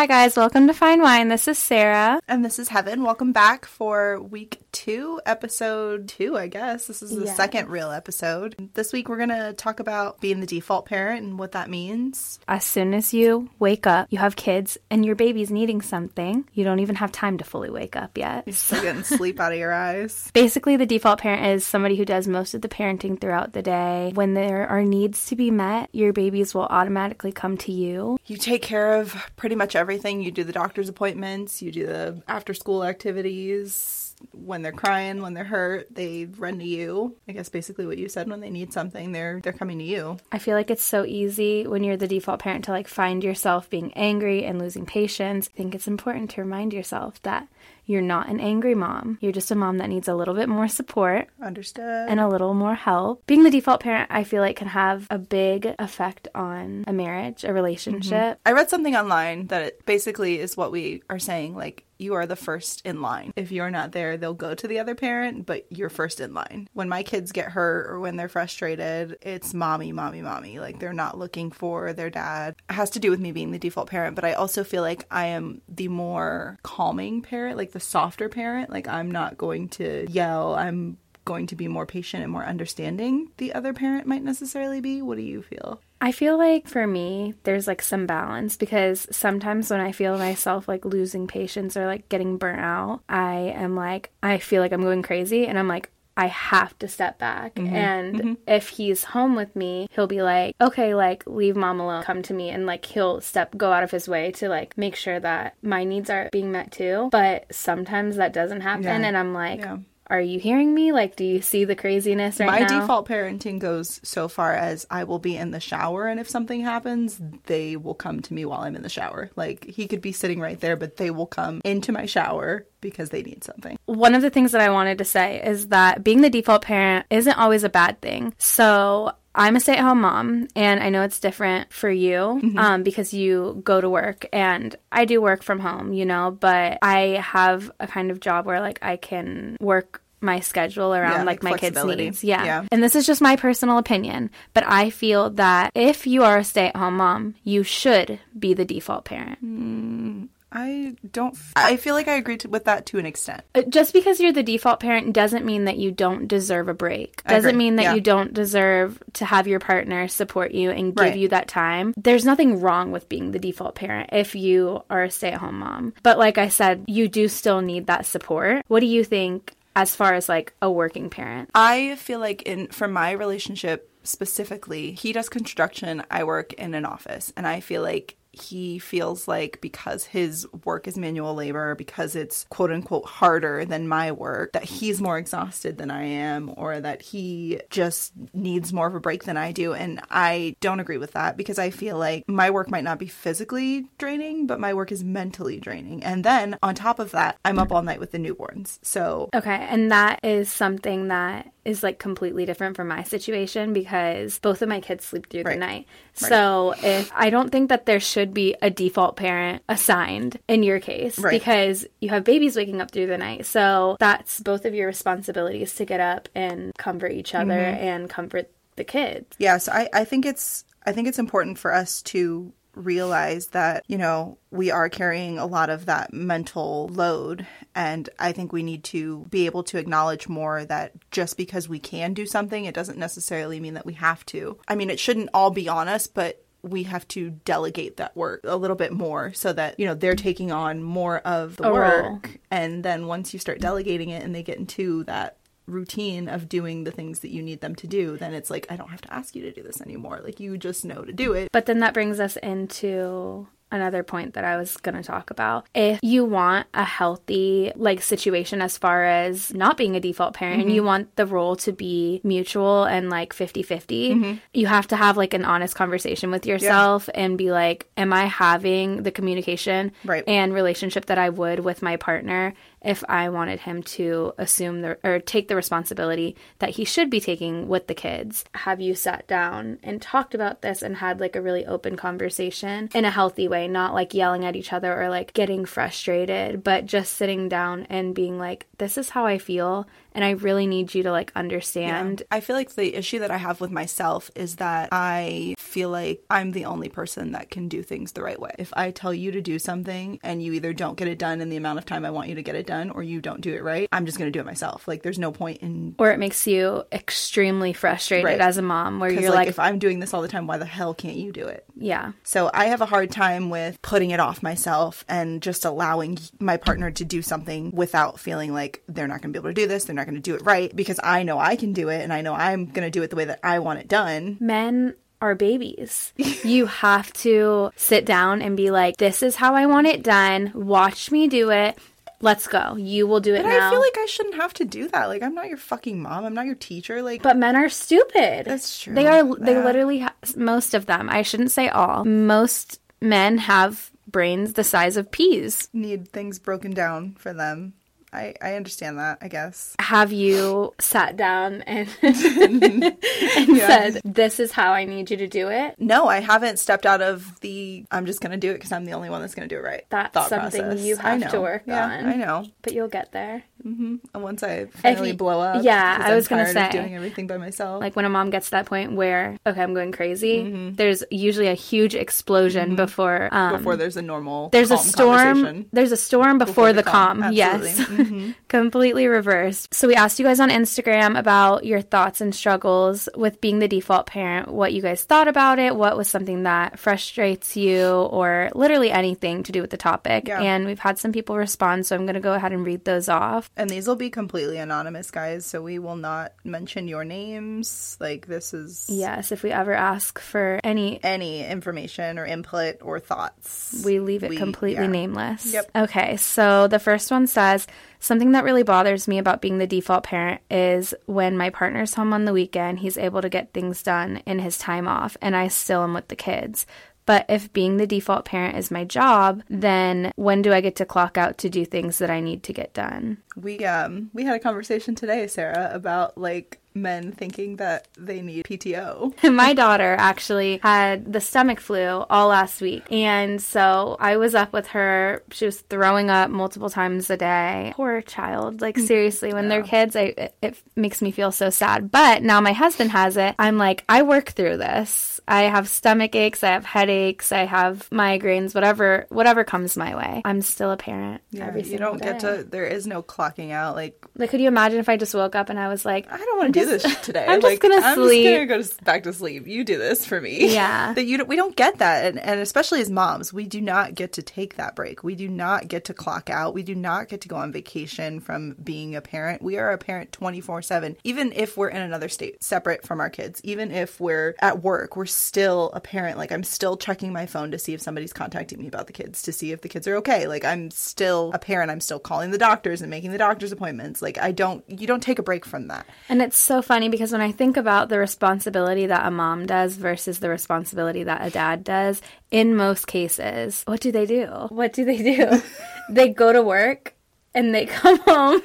Hi, guys. Welcome to Fine Whine. This is Sarah. And this is Heaven. Welcome back for week two, episode two, I guess. This is the Yes. second real episode. This week, we're going to talk about being the default parent and what that means. As soon as you wake up, you have kids, and your baby's needing something, you don't even have time to fully wake up yet. You're still getting sleep out of your eyes. Basically, the default parent is somebody who does most of the parenting throughout the day. When there are needs to be met, your babies will automatically come to you. You take care of pretty much everything. You do the doctor's appointments, you do the after school activities. When they're crying, when they're hurt, they run to you. I guess basically what you said when they need something, they're they're coming to you. I feel like it's so easy when you're the default parent to like find yourself being angry and losing patience. I think it's important to remind yourself that you're not an angry mom. You're just a mom that needs a little bit more support Understood. and a little more help. Being the default parent, I feel like can have a big effect on a marriage, a relationship. Mm-hmm. I read something online that it basically is what we are saying like you are the first in line. If you're not there, they'll go to the other parent, but you're first in line. When my kids get hurt or when they're frustrated, it's mommy, mommy, mommy. Like they're not looking for their dad. It has to do with me being the default parent, but I also feel like I am the more calming parent, like the softer parent. Like I'm not going to yell. I'm going to be more patient and more understanding the other parent might necessarily be. What do you feel? I feel like for me, there's like some balance because sometimes when I feel myself like losing patience or like getting burnt out, I am like, I feel like I'm going crazy and I'm like, I have to step back. Mm-hmm. And mm-hmm. if he's home with me, he'll be like, okay, like leave mom alone, come to me. And like he'll step, go out of his way to like make sure that my needs are being met too. But sometimes that doesn't happen. Yeah. And I'm like, Yeah. Are you hearing me? Like, do you see the craziness right My now? default parenting goes so far as I will be in the shower, and if something happens, they will come to me while I'm in the shower. Like he could be sitting right there, but they will come into my shower because they need something. One of the things that I wanted to say is that being the default parent isn't always a bad thing. So I'm a stay at home mom, and I know it's different for you um, because you go to work, and I do work from home, you know, but I have a kind of job where like I can work my schedule around Yeah, like, like my kids' needs. Yeah. Yeah. And this is just my personal opinion, but I feel that if you are a stay at home mom, you should be the default parent. I don't. I feel like I agree to, with that to an extent. Uh, just because you're the default parent doesn't mean that you don't deserve a break. Doesn't mean that Yeah. you don't deserve to have your partner support you and give Right. you that time. There's nothing wrong with being the default parent if you are a stay at home mom. But like I said, you do still need that support. What do you think as far as like a working parent? I feel like in for my relationship specifically, he does construction, I work in an office, and I feel like he feels like because his work is manual labor, because it's quote unquote harder than my work, that he's more exhausted than I am, or that he just needs more of a break than I do. And I don't agree with that because I feel like my work might not be physically draining, but my work is mentally draining. And then on top of that, I'm up all night with the newborns. So Okay, and that is something that is like completely different from my situation because both of my kids sleep through the Right. night. So if I don't think that there should be a default parent assigned in your case Right. because you have babies waking up through the night. So that's both of your responsibilities to get up and comfort each other Mm-hmm. and comfort the kids. Yeah, so I, I think it's I think it's important for us to realize that, you know, we are carrying a lot of that mental load and I think we need to be able to acknowledge more that just because we can do something, it doesn't necessarily mean that we have to. I mean, it shouldn't all be on us, but we have to delegate that work a little bit more so that, you know, they're taking on more of the work. And then once you start delegating it and they get into that routine of doing the things that you need them to do, then it's like, I don't have to ask you to do this anymore. Like, you just know to do it. But then that brings us into another point that I was going to talk about. If you want a healthy like situation as far as not being a default parent and you mm-hmm. want the role to be mutual and like 50-50, mm-hmm. you have to have like an honest conversation with yourself and be like am I having the communication Right. and relationship that I would with my partner if I wanted him to assume the or take the responsibility that he should be taking with the kids. Have you sat down and talked about this and had like a really open conversation in a healthy way, not like yelling at each other or like getting frustrated, but just sitting down and being like, this is how I feel and I really need you to like understand. I feel like the issue that I have with myself is that I feel like I'm the only person that can do things the right way. If I tell you to do something and you either don't get it done in the amount of time I want you to get it done or you don't do it right, I'm just going to do it myself. Like there's no point in Or it makes you extremely frustrated Right. as a mom where you're like, like, if I'm doing this all the time, why the hell can't you do it? yeah. So I have a hard time with putting it off myself and just allowing my partner to do something without feeling like they're not going to be able to do this, they're not going to do it right because I know I can do it and I know I'm going to do it the way that I want it done. Men are babies. you have to sit down and be like, this is how I want it done. Watch me do it. Let's go. You will do it But now. I feel like I shouldn't have to do that. Like I'm not your fucking mom. I'm not your teacher. Like But men are stupid. That's true. They are. They Yeah. literally. Ha- most of them. I shouldn't say all. Most men have brains the size of peas. need things broken down for them. I I understand that, I guess. Have you sat down and and said, "This is how I need you to do it"? No, I haven't stepped out of the I'm just going to do it because I'm the only one that's going to do it right. That's thought something process. you have to work yeah, on. I know. But you'll get there. And once I finally you- blow up, yeah, I I'm was gonna say, doing everything by myself. Like when a mom gets to that point where, okay, I'm going crazy. Mm-hmm. There's usually a huge explosion before. Um, before there's a normal there's a storm. There's a storm before, the, calm. Yes, Absolutely. completely reversed. So we asked you guys on Instagram about your thoughts and struggles with being the default parent. What you guys thought about it. What was something that frustrates you, or literally anything to do with the topic. Yeah. And we've had some people respond, so I'm going to go ahead and read those off. And these will be completely anonymous, guys, so we will not mention your names. Like this is Yes, if we ever ask for any any information or input or thoughts. we leave it We- completely yeah. nameless. Yep. Okay, so the first one says something that really bothers me about being the default parent is when my partner's home on the weekend, he's able to get things done in his time off, and I still am with the kids. But if being the default parent is my job, then when do I get to clock out to do things that I need to get done? We um we had a conversation today, Sarah, about like men thinking that they need PTO. my daughter actually had the stomach flu all last week. And so I was up with her. She was throwing up multiple times a day. Poor child. Like, seriously, when they're kids, I, it, it makes me feel so sad. But now my husband has it. I'm like, I work through this. I have stomach aches, I have headaches, I have migraines, whatever whatever comes my way. I'm still a parent. every you don't get to there is no clocking out like Like, could you imagine if I just woke up and I was like, I don't want to do this today. I'm just gonna I'm sleep. just gonna go to, back to sleep. You do this for me. Yeah. that you don't, we don't get that, and, and especially as moms, we do not get to take that break. We do not get to clock out. We do not get to go on vacation from being a parent. We are a parent twenty four seven. Even if we're in another state, separate from our kids. Even if we're at work, we're still a parent. Like I'm still checking my phone to see if somebody's contacting me about the kids, to see if the kids are okay. Like I'm still a parent. I'm still calling the doctors and making the doctor's appointments. Like I don't. You don't take a break from that. And it's so funny because when I think about the responsibility that a mom does versus the responsibility that a dad does, in most cases, what do they do? What do they do? they go to work and they come home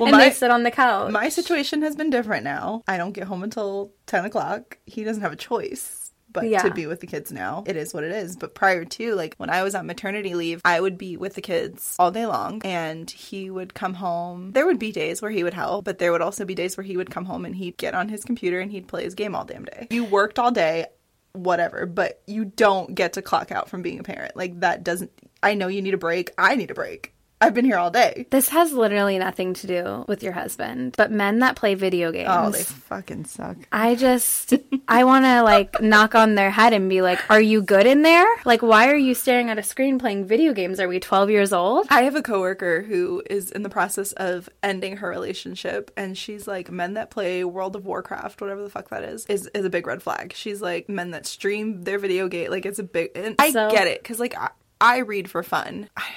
and my- they sit on the couch. My situation has been different now. I don't get home until 10 o'clock. He doesn't have a choice but Yeah. to be with the kids now. It is what it is. But prior to, like when I was on maternity leave, I would be with the kids all day long and he would come home. There would be days where he would help, but there would also be days where he would come home and he'd get on his computer and he'd play his game all damn day. You worked all day. Whatever, but you don't get to clock out from being a parent. Like, that doesn't. I know you need a break. I need a break. I've been here all day. this has literally nothing to do with your husband, but men that play video games. Oh, they fucking suck. I just, I want to like knock on their head and be like, are you good in there? Like, why are you staring at a screen playing video games? Are we 12 years old? I have a coworker who is in the process of ending her relationship, and she's like, men that play World of Warcraft, whatever the fuck that is, is, is a big red flag. She's like, men that stream their video game, like it's a big. And I get it because like I, I read for fun. I, I,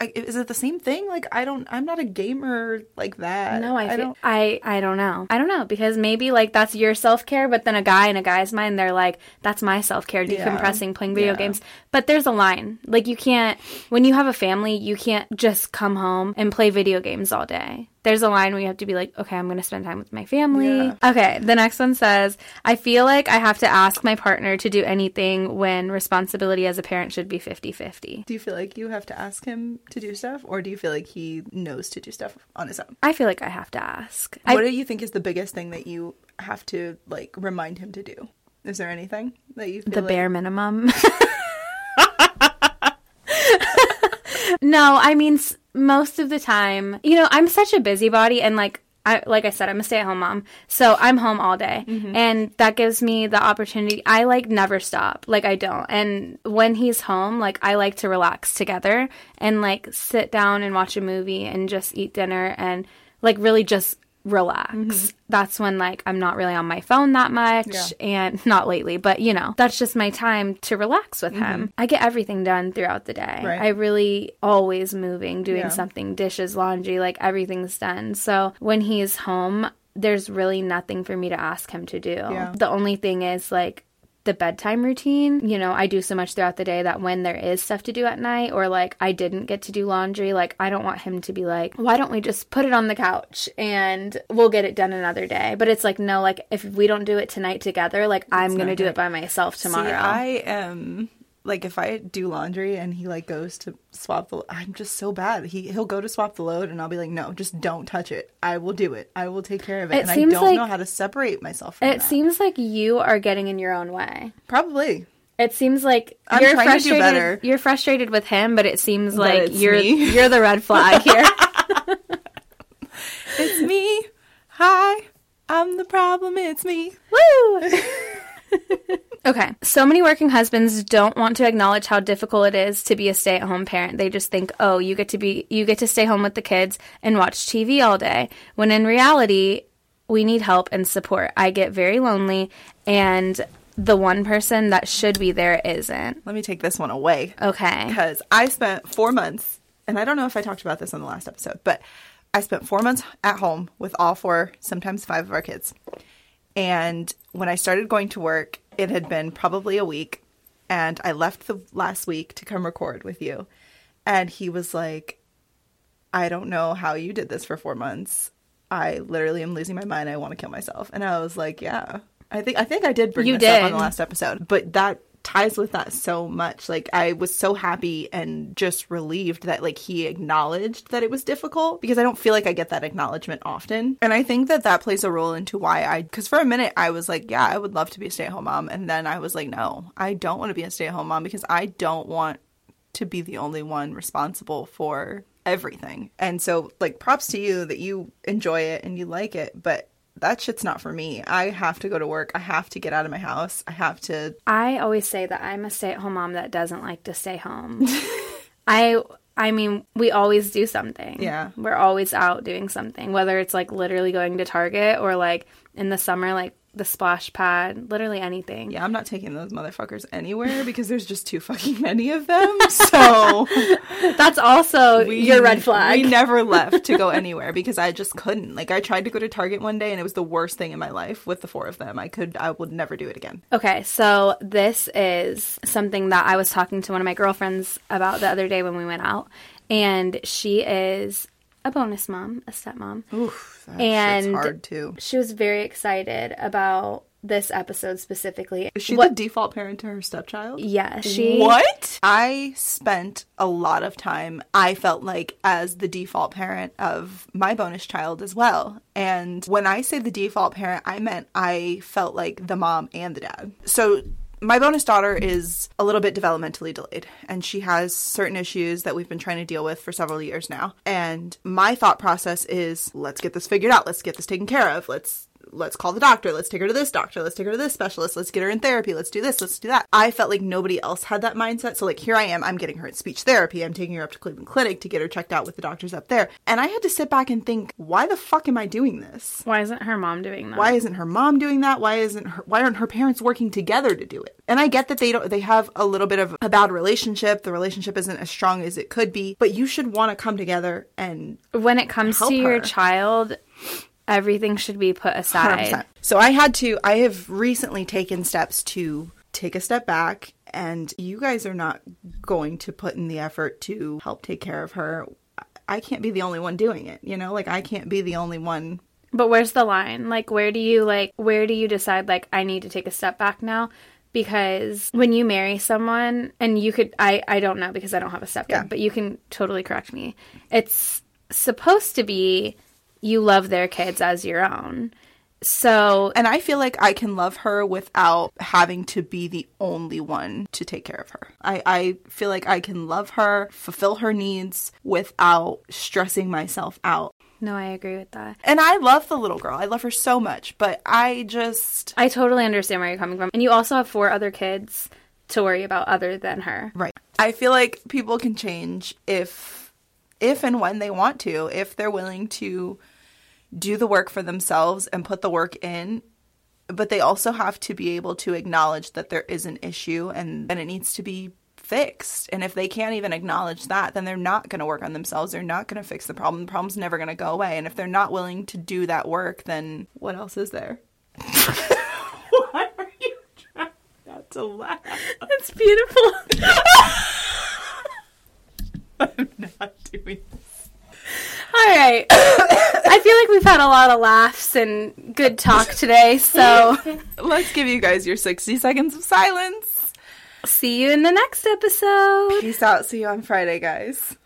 is it the same thing? Like I don't, I'm not a gamer like that. No, I, feel, don't. I I don't know. I don't know because maybe like that's your self care, but then a guy in a guy's mind, they're like, that's my self care, Yeah. decompressing, playing video Yeah. games. But there's a line. Like you can't when you have a family, you can't just come home and play video games all day. There's a line where you have to be like, okay, I'm going to spend time with my family. Yeah. Okay, the next one says, I feel like I have to ask my partner to do anything when responsibility as a parent should be 50 50. Do you feel like you have to ask him to do stuff, or do you feel like he knows to do stuff on his own? I feel like I have to ask. what I, do you think is the biggest thing that you have to like remind him to do? Is there anything that you feel the like- bare minimum. no, I mean most of the time, you know, I'm such a busybody and like I like I said I'm a stay-at-home mom. So I'm home all day mm-hmm. and that gives me the opportunity I like never stop. Like I don't. And when he's home, like I like to relax together and like sit down and watch a movie and just eat dinner and like really just relax. Mm-hmm. That's when like I'm not really on my phone that much Yeah. and not lately, but you know, that's just my time to relax with him. Mm-hmm. I get everything done throughout the day. Right. I really always moving, doing Yeah. something, dishes, laundry, like everything's done. So when he's home, there's really nothing for me to ask him to do. Yeah. The only thing is like the bedtime routine. You know, I do so much throughout the day that when there is stuff to do at night or like I didn't get to do laundry, like I don't want him to be like, why don't we just put it on the couch and we'll get it done another day? But it's like, no, like if we don't do it tonight together, like I'm going to do it by myself tomorrow. See, I am like if I do laundry and he like goes to swap the I'm just so bad. He he'll go to swap the load and I'll be like, "No, just don't touch it. I will do it. I will take care of it." It and I don't like- know how to separate myself from it that. seems like you are getting in your own way. Probably. It seems like I'm you're trying to do frustrated. better. You're frustrated with him, but it seems like you're me. you're the red flag here. It's me. Hi. I'm the problem. It's me. Woo! okay. So many working husbands don't want to acknowledge how difficult it is to be a stay-at-home parent. They just think, "Oh, you get to be you get to stay home with the kids and watch TV all day." When in reality, we need help and support. I get very lonely and the one person that should be there isn't. Let me take this one away. Okay. because I spent four months, and I don't know if I talked about this on the last episode, but I spent four months at home with all four, sometimes five of our kids. And when I started going to work, it had been probably a week, and I left the last week to come record with you. And he was like, I don't know how you did this for four months. I literally am losing my mind. I want to kill myself. And I was like, yeah. I think I think I did bring You this up on the last episode, but that ties with that so much. Like I was so happy and just relieved that like he acknowledged that it was difficult because I don't feel like I get that acknowledgement often. And I think that that plays a role into why I cuz for a minute I was like, yeah, I would love to be a stay-at-home mom and then I was like, no, I don't want to be a stay-at-home mom because I don't want to be the only one responsible for everything. And so like props to you that you enjoy it and you like it, but that shit's not for me. I have to go to work. I have to get out of my house. I have to I always say that I'm a stay-at-home mom that doesn't like to stay home. I I mean, we always do something. Yeah. We're always out doing something, whether it's like literally going to Target or like in the summer like the splash pad, literally anything. Yeah, I'm not taking those motherfuckers anywhere because there's just too fucking many of them. So That's also we, your red flag. We never left to go anywhere because I just couldn't. Like I tried to go to Target one day and it was the worst thing in my life with the four of them. I could I would never do it again. Okay, so this is something that I was talking to one of my girlfriends about the other day when we went out, and she is a bonus mom, a stepmom. Oof, And- hard too. She was very excited about this episode specifically. Is she What- the default parent to her stepchild? Yeah, she. What? I spent a lot of time, I felt like, as the default parent of my bonus child as well. And when I say the default parent, I meant I felt like the mom and the dad. So my bonus daughter is a little bit developmentally delayed and she has certain issues that we've been trying to deal with for several years now. And my thought process is let's get this figured out. Let's get this taken care of. Let's let's call the doctor. Let's take her to this doctor. Let's take her to this specialist. Let's get her in therapy. Let's do this. Let's do that. I felt like nobody else had that mindset. So like here I am. I'm getting her in speech therapy. I'm taking her up to Cleveland Clinic to get her checked out with the doctors up there. And I had to sit back and think, why the fuck am I doing this? Why isn't her mom doing that? Why isn't her mom doing that? Why isn't her why aren't her parents working together to do it? And I get that they don't they have a little bit of a bad relationship. The relationship isn't as strong as it could be, but you should want to come together and When it comes to your her. child, everything should be put aside. 100%. So I had to, I have recently taken steps to take a step back, and you guys are not going to put in the effort to help take care of her. I can't be the only one doing it, you know? Like I can't be the only one But where's the line? Like where do you like where do you decide like I need to take a step back now? Because when you marry someone and you could I I don't know because I don't have a stepdad, Yeah. but you can totally correct me. It's supposed to be you love their kids as your own. So And I feel like I can love her without having to be the only one to take care of her. I, I feel like I can love her, fulfill her needs without stressing myself out. no, I agree with that. And I love the little girl. I love her so much, but I just. I totally understand where you're coming from. And you also have four other kids to worry about other than her. Right. I feel like people can change if if and when they want to, if they're willing to do the work for themselves and put the work in, but they also have to be able to acknowledge that there is an issue and and it needs to be fixed. And if they can't even acknowledge that, then they're not going to work on themselves. They're not going to fix the problem. The problem's never going to go away. And if they're not willing to do that work, then what else is there? Why are you trying not to laugh? It's beautiful. I'm not doing All right. I feel like we've had a lot of laughs and good talk today. So Let's give you guys your 60 seconds of silence. see you in the next episode. Peace out. See you on Friday, guys.